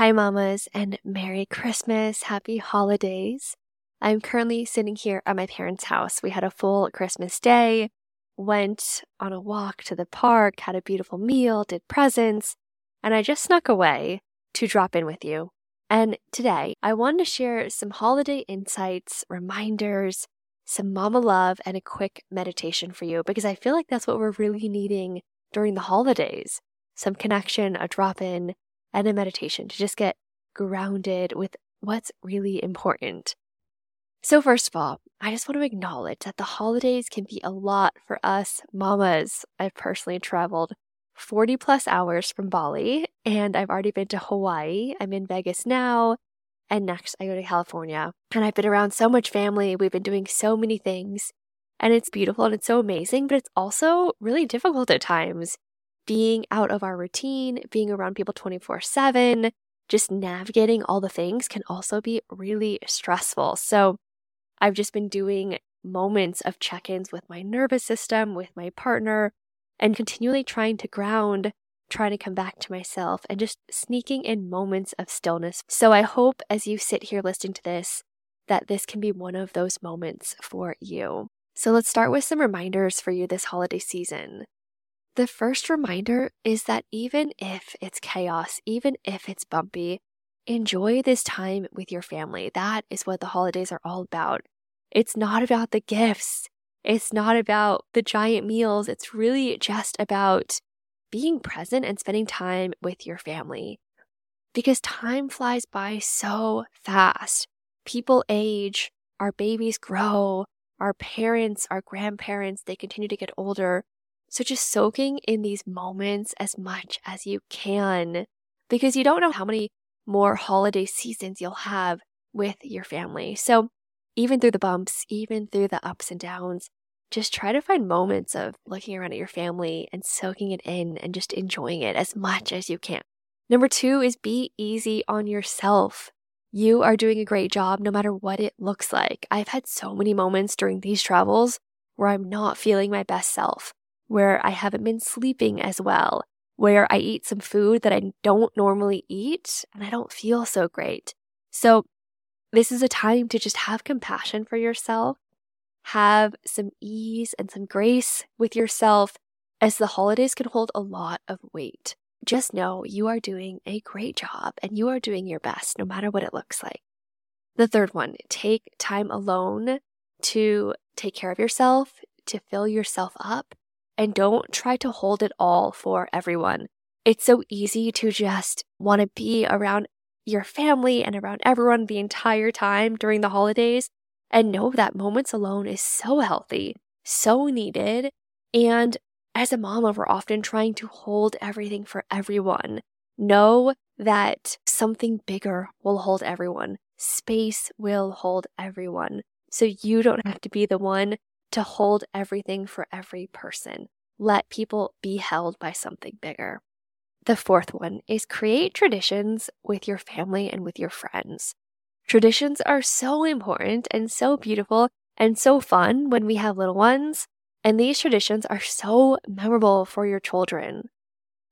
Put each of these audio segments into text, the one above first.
Hi, mamas, and Merry Christmas. Happy holidays. I'm currently sitting here at my parents' house. We had a full Christmas day, went on a walk to the park, had a beautiful meal, did presents, and I just snuck away to drop in with you. And today, I wanted to share some holiday insights, reminders, some mama love, and a quick meditation for you because I feel like that's what we're really needing during the holidays some connection, a drop in, and a meditation to just get grounded with what's really important. So, first of all, I just want to acknowledge that the holidays can be a lot for us mamas. I've personally traveled 40 plus hours from Bali and I've already been to Hawaii. I'm in Vegas now. And next, I go to California. And I've been around so much family. We've been doing so many things. And it's beautiful and it's so amazing, but it's also really difficult at times being out of our routine, being around people 24 7, just navigating all the things can also be really stressful. So I've just been doing moments of check ins with my nervous system, with my partner, and continually trying to ground, trying to come back to myself, and just sneaking in moments of stillness. So I hope as you sit here listening to this, that this can be one of those moments for you. So let's start with some reminders for you this holiday season. The first reminder is that even if it's chaos, even if it's bumpy, enjoy this time with your family. That is what the holidays are all about. It's not about the gifts, it's not about the giant meals. It's really just about being present and spending time with your family. Because time flies by so fast. People age, our babies grow, our parents, our grandparents, they continue to get older. So just soaking in these moments as much as you can because you don't know how many more holiday seasons you'll have with your family. So even through the bumps, even through the ups and downs, just try to find moments of looking around at your family and soaking it in and just enjoying it as much as you can. Number two is be easy on yourself. You are doing a great job no matter what it looks like. I've had so many moments during these travels where I'm not feeling my best self where I haven't been sleeping as well, where I eat some food that I don't normally eat and I don't feel so great. So, this is a time to just have compassion for yourself, have some ease and some grace with yourself, as the holidays can hold a lot of weight. Just know you are doing a great job and you are doing your best, no matter what it looks like. The third one, take time alone to take care of yourself, to fill yourself up, and don't try to hold it all for everyone. It's so easy to just want to be around your family and around everyone the entire time during the holidays and know that moments alone is so healthy, so needed. And as a mama, we're often trying to hold everything for everyone. Know that something bigger will hold everyone. Space will hold everyone. So you don't have to be the one to hold everything for every person. Let people be held by something bigger. The fourth one is create traditions with your family and with your friends. Traditions are so important and so beautiful and so fun when we have little ones, and these traditions are so memorable for your children.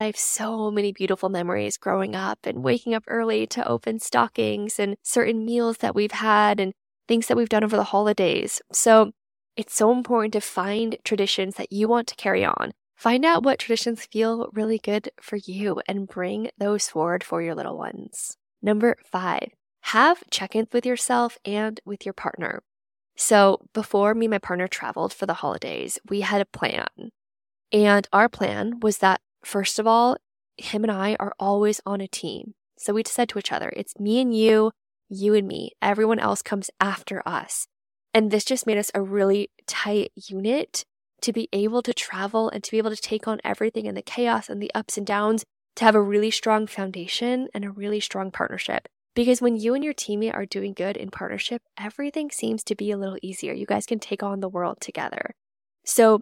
I have so many beautiful memories growing up and waking up early to open stockings and certain meals that we've had and things that we've done over the holidays. So it's so important to find traditions that you want to carry on. Find out what traditions feel really good for you and bring those forward for your little ones. Number five, have check ins with yourself and with your partner. So, before me and my partner traveled for the holidays, we had a plan. And our plan was that, first of all, him and I are always on a team. So we said to each other, it's me and you, you and me. Everyone else comes after us. And this just made us a really tight unit to be able to travel and to be able to take on everything and the chaos and the ups and downs, to have a really strong foundation and a really strong partnership. Because when you and your teammate are doing good in partnership, everything seems to be a little easier. You guys can take on the world together. So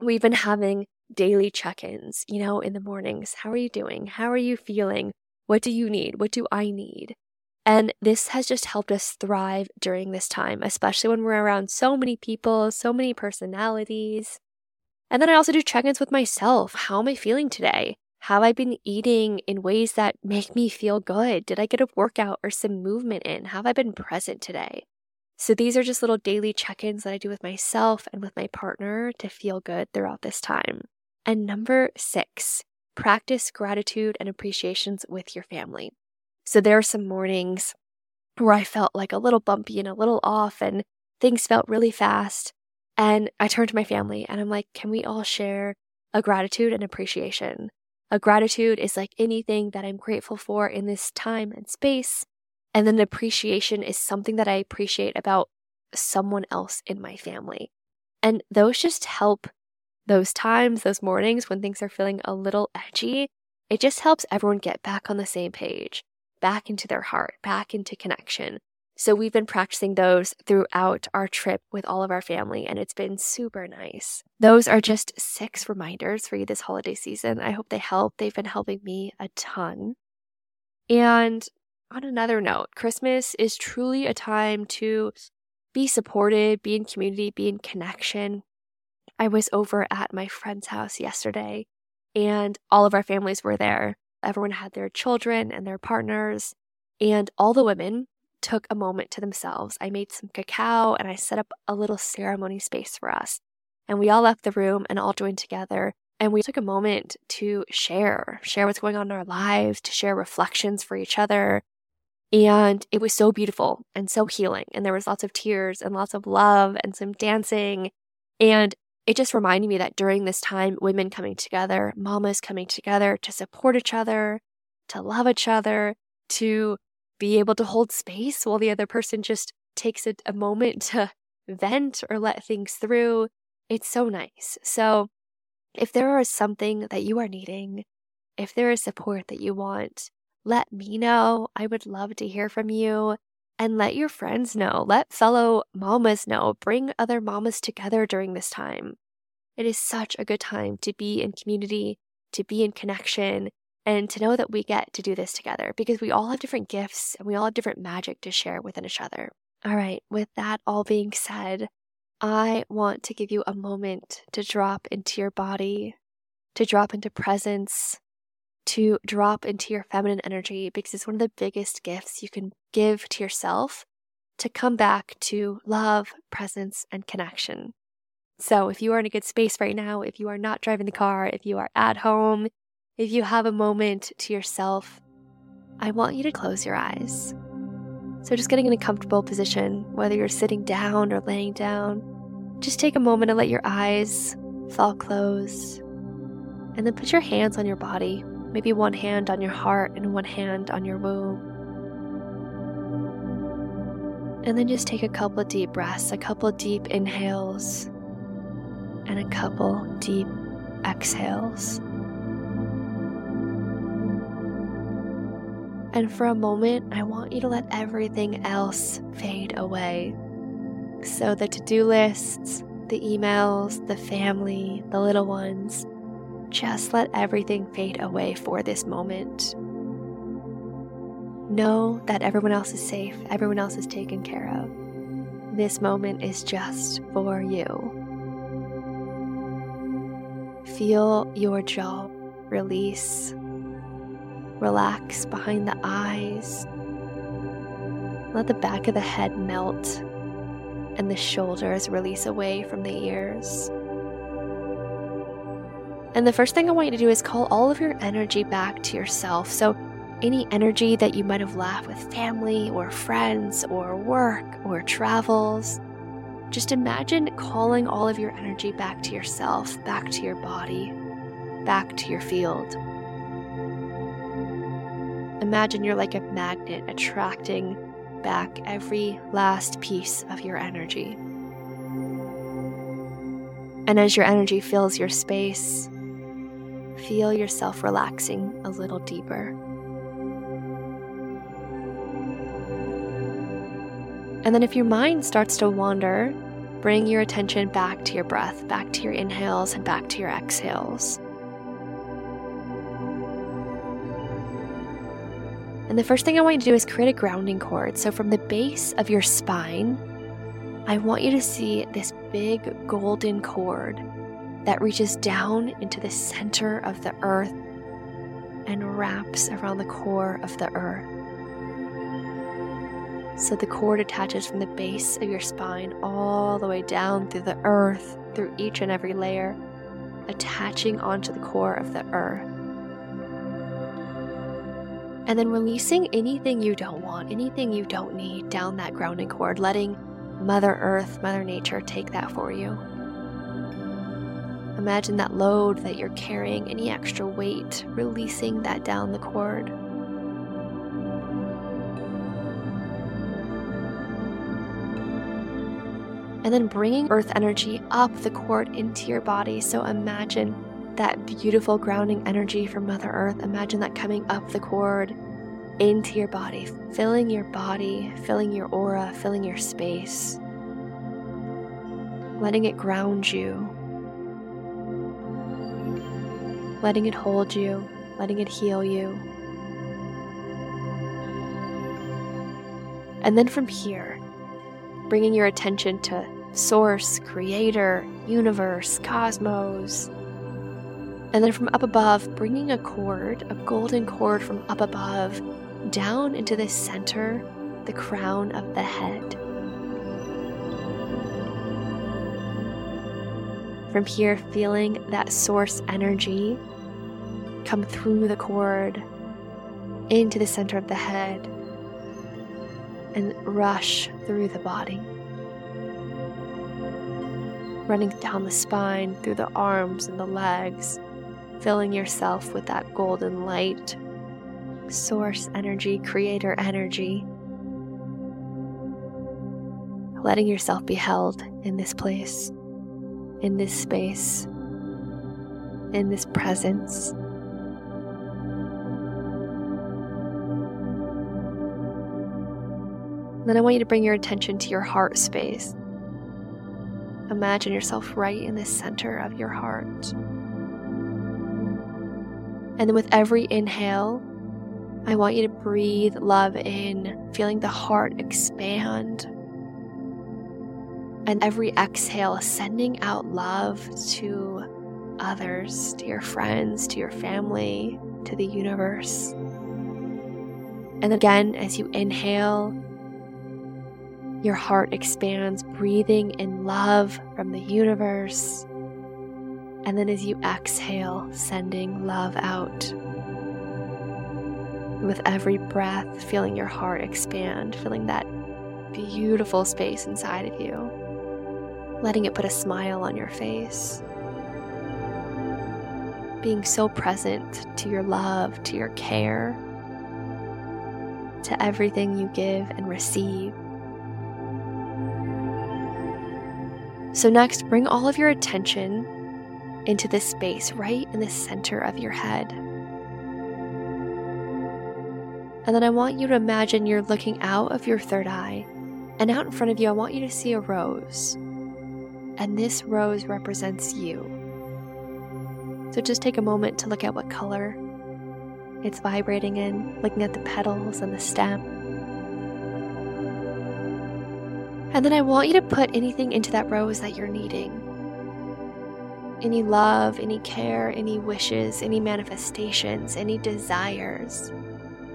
we've been having daily check ins, you know, in the mornings. How are you doing? How are you feeling? What do you need? What do I need? And this has just helped us thrive during this time, especially when we're around so many people, so many personalities. And then I also do check ins with myself. How am I feeling today? Have I been eating in ways that make me feel good? Did I get a workout or some movement in? Have I been present today? So these are just little daily check ins that I do with myself and with my partner to feel good throughout this time. And number six, practice gratitude and appreciations with your family. So there are some mornings where I felt like a little bumpy and a little off, and things felt really fast. And I turned to my family and I'm like, can we all share a gratitude and appreciation? A gratitude is like anything that I'm grateful for in this time and space. And then appreciation is something that I appreciate about someone else in my family. And those just help those times, those mornings when things are feeling a little edgy. It just helps everyone get back on the same page, back into their heart, back into connection. So we've been practicing those throughout our trip with all of our family, and it's been super nice. Those are just six reminders for you this holiday season. I hope they help. They've been helping me a ton. And on another note, Christmas is truly a time to be supported, be in community, be in connection. I was over at my friend's house yesterday, and all of our families were there. Everyone had their children and their partners, and all the women took a moment to themselves. I made some cacao and I set up a little ceremony space for us. And we all left the room and all joined together. And we took a moment to share, share what's going on in our lives, to share reflections for each other. And it was so beautiful and so healing. And there was lots of tears and lots of love and some dancing. And it just reminded me that during this time, women coming together, mamas coming together to support each other, to love each other, to be able to hold space while the other person just takes a, a moment to vent or let things through. It's so nice. So, if there is something that you are needing, if there is support that you want, let me know. I would love to hear from you and let your friends know. Let fellow mamas know. Bring other mamas together during this time. It is such a good time to be in community, to be in connection, and to know that we get to do this together because we all have different gifts and we all have different magic to share within each other. All right, with that all being said, I want to give you a moment to drop into your body, to drop into presence, to drop into your feminine energy because it's one of the biggest gifts you can give to yourself to come back to love, presence, and connection. So, if you are in a good space right now, if you are not driving the car, if you are at home, if you have a moment to yourself, I want you to close your eyes. So, just getting in a comfortable position, whether you're sitting down or laying down, just take a moment and let your eyes fall closed. And then put your hands on your body, maybe one hand on your heart and one hand on your womb. And then just take a couple deep breaths, a couple deep inhales, and a couple deep exhales. And for a moment, I want you to let everything else fade away. So, the to do lists, the emails, the family, the little ones, just let everything fade away for this moment. Know that everyone else is safe, everyone else is taken care of. This moment is just for you. Feel your jaw release Relax behind the eyes. Let the back of the head melt and the shoulders release away from the ears. And the first thing I want you to do is call all of your energy back to yourself. So, any energy that you might have left with family or friends or work or travels, just imagine calling all of your energy back to yourself, back to your body, back to your field. Imagine you're like a magnet attracting back every last piece of your energy. And as your energy fills your space, feel yourself relaxing a little deeper. And then, if your mind starts to wander, bring your attention back to your breath, back to your inhales, and back to your exhales. And the first thing I want you to do is create a grounding cord. So from the base of your spine, I want you to see this big golden cord that reaches down into the center of the earth and wraps around the core of the earth. So the cord attaches from the base of your spine all the way down through the earth, through each and every layer, attaching onto the core of the earth. And then releasing anything you don't want, anything you don't need down that grounding cord, letting Mother Earth, Mother Nature take that for you. Imagine that load that you're carrying, any extra weight, releasing that down the cord. and then bringing earth energy up the cord into your body. So imagine that beautiful grounding energy from Mother Earth. Imagine that coming up the cord into your body, filling your body, filling your aura, filling your space, letting it ground you, letting it hold you, letting it heal you. And then from here, bringing your attention to source, creator, universe, cosmos. And then from up above, bringing a cord, a golden cord from up above, down into the center, the crown of the head. From here, feeling that source energy come through the cord into the center of the head and rush through the body running down the spine, through the arms and the legs, filling yourself with that golden light, source energy, creator energy. Letting yourself be held in this place, in this space, in this presence. Then I want you to bring your attention to your heart space. Imagine yourself right in the center of your heart. And then with every inhale, I want you to breathe love in, feeling the heart expand. And every exhale, sending out love to others, to your friends, to your family, to the universe. And again, as you inhale, your heart expands, breathing in love from the universe. And then as you exhale, sending love out. With every breath, feeling your heart expand, feeling that beautiful space inside of you, letting it put a smile on your face. Being so present to your love, to your care, to everything you give and receive. So, next, bring all of your attention into this space right in the center of your head. And then I want you to imagine you're looking out of your third eye, and out in front of you, I want you to see a rose. And this rose represents you. So just take a moment to look at what color it's vibrating in, looking at the petals and the stem. And then I want you to put anything into that rose that you're needing any love, any care, any wishes, any manifestations, any desires.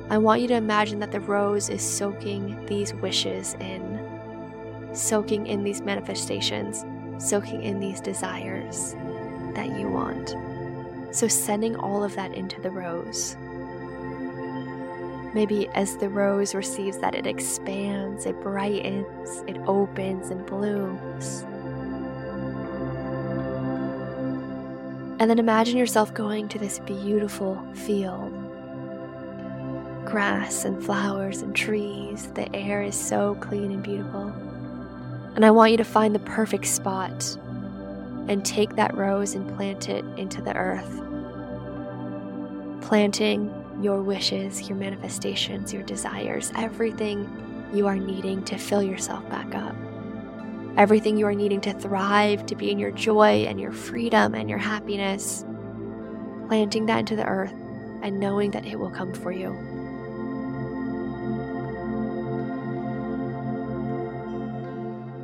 I want you to imagine that the rose is soaking these wishes in, soaking in these manifestations, soaking in these desires that you want. So, sending all of that into the rose. Maybe as the rose receives that, it expands, it brightens, it opens and blooms. And then imagine yourself going to this beautiful field. Grass and flowers and trees. The air is so clean and beautiful. And I want you to find the perfect spot and take that rose and plant it into the earth. Planting your wishes, your manifestations, your desires, everything you are needing to fill yourself back up. Everything you are needing to thrive, to be in your joy and your freedom and your happiness. Planting that into the earth and knowing that it will come for you.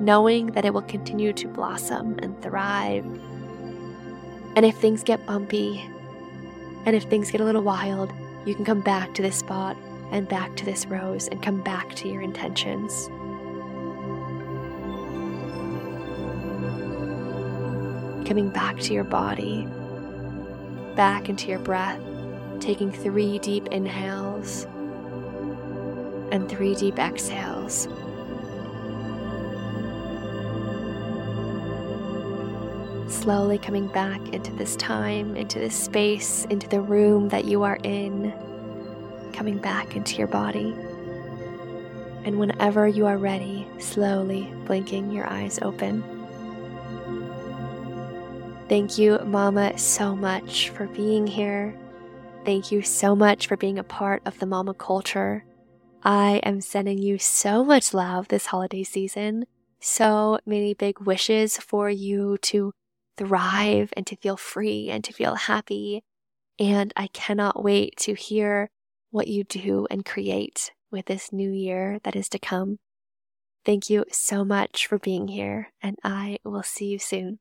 Knowing that it will continue to blossom and thrive. And if things get bumpy, And if things get a little wild, you can come back to this spot and back to this rose and come back to your intentions. Coming back to your body, back into your breath, taking three deep inhales and three deep exhales. Slowly coming back into this time, into this space, into the room that you are in, coming back into your body. And whenever you are ready, slowly blinking your eyes open. Thank you, Mama, so much for being here. Thank you so much for being a part of the Mama culture. I am sending you so much love this holiday season. So many big wishes for you to thrive and to feel free and to feel happy. And I cannot wait to hear what you do and create with this new year that is to come. Thank you so much for being here, and I will see you soon.